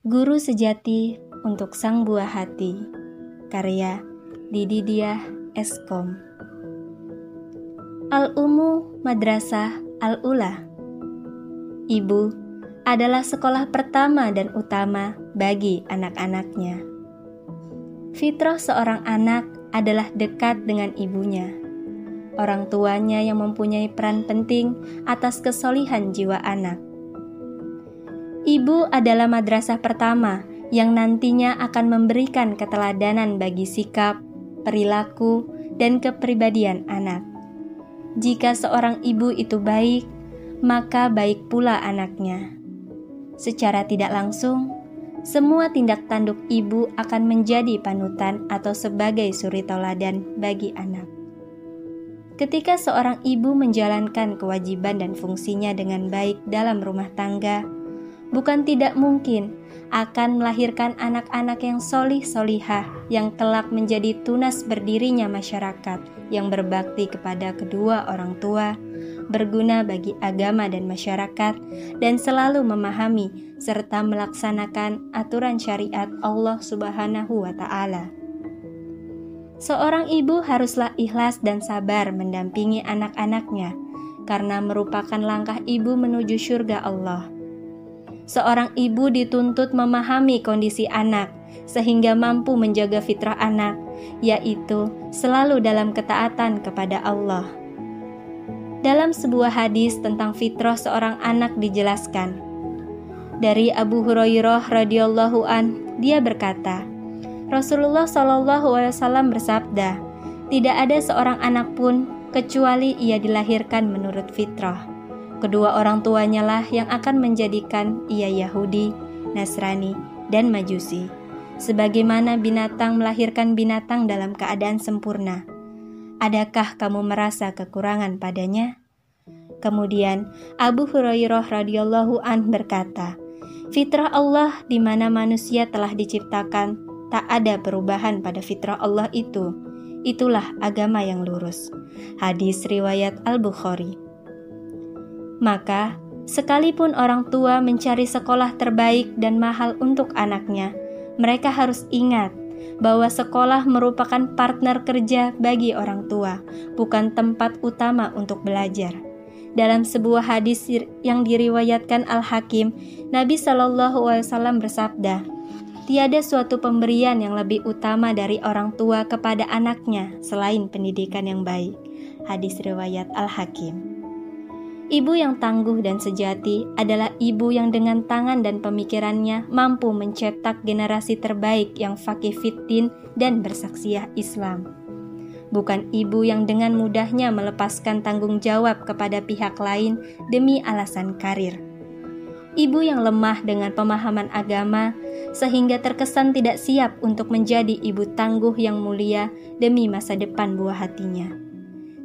Guru Sejati untuk Sang Buah Hati Karya Didi Diah Eskom Al-Umu Madrasah Al-Ula Ibu adalah sekolah pertama dan utama bagi anak-anaknya. Fitrah seorang anak adalah dekat dengan ibunya. Orang tuanya yang mempunyai peran penting atas kesolihan jiwa anak Ibu adalah madrasah pertama yang nantinya akan memberikan keteladanan bagi sikap, perilaku, dan kepribadian anak. Jika seorang ibu itu baik, maka baik pula anaknya. Secara tidak langsung, semua tindak tanduk ibu akan menjadi panutan atau sebagai suri toladan bagi anak. Ketika seorang ibu menjalankan kewajiban dan fungsinya dengan baik dalam rumah tangga, bukan tidak mungkin akan melahirkan anak-anak yang solih solihah yang kelak menjadi tunas berdirinya masyarakat yang berbakti kepada kedua orang tua, berguna bagi agama dan masyarakat, dan selalu memahami serta melaksanakan aturan syariat Allah Subhanahu wa Ta'ala. Seorang ibu haruslah ikhlas dan sabar mendampingi anak-anaknya, karena merupakan langkah ibu menuju surga Allah seorang ibu dituntut memahami kondisi anak sehingga mampu menjaga fitrah anak, yaitu selalu dalam ketaatan kepada Allah. Dalam sebuah hadis tentang fitrah seorang anak dijelaskan, dari Abu Hurairah radhiyallahu an, dia berkata, Rasulullah shallallahu alaihi wasallam bersabda, tidak ada seorang anak pun kecuali ia dilahirkan menurut fitrah. Kedua orang tuanya lah yang akan menjadikan ia Yahudi, Nasrani, dan Majusi. Sebagaimana binatang melahirkan binatang dalam keadaan sempurna. Adakah kamu merasa kekurangan padanya? Kemudian Abu Hurairah radhiyallahu an berkata, Fitrah Allah di mana manusia telah diciptakan, tak ada perubahan pada fitrah Allah itu. Itulah agama yang lurus. Hadis riwayat Al-Bukhari. Maka, sekalipun orang tua mencari sekolah terbaik dan mahal untuk anaknya, mereka harus ingat bahwa sekolah merupakan partner kerja bagi orang tua, bukan tempat utama untuk belajar. Dalam sebuah hadis yang diriwayatkan Al-Hakim, Nabi Shallallahu Alaihi Wasallam bersabda, "Tiada suatu pemberian yang lebih utama dari orang tua kepada anaknya selain pendidikan yang baik." Hadis riwayat Al-Hakim. Ibu yang tangguh dan sejati adalah ibu yang dengan tangan dan pemikirannya mampu mencetak generasi terbaik yang fakih fitin dan bersaksiah Islam. Bukan ibu yang dengan mudahnya melepaskan tanggung jawab kepada pihak lain demi alasan karir. Ibu yang lemah dengan pemahaman agama sehingga terkesan tidak siap untuk menjadi ibu tangguh yang mulia demi masa depan buah hatinya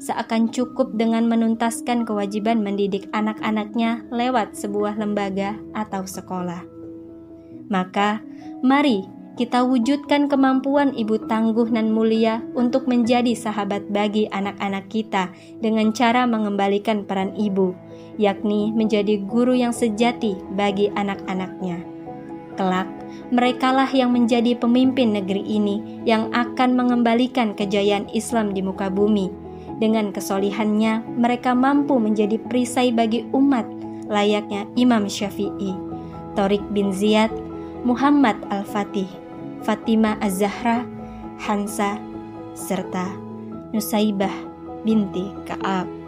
seakan cukup dengan menuntaskan kewajiban mendidik anak-anaknya lewat sebuah lembaga atau sekolah. Maka, mari kita wujudkan kemampuan ibu tangguh dan mulia untuk menjadi sahabat bagi anak-anak kita dengan cara mengembalikan peran ibu, yakni menjadi guru yang sejati bagi anak-anaknya. Kelak, merekalah yang menjadi pemimpin negeri ini yang akan mengembalikan kejayaan Islam di muka bumi dengan kesolihannya, mereka mampu menjadi perisai bagi umat layaknya Imam Syafi'i, Torik bin Ziyad, Muhammad Al-Fatih, Fatimah Az-Zahra, Hansa, serta Nusaibah binti Ka'ab.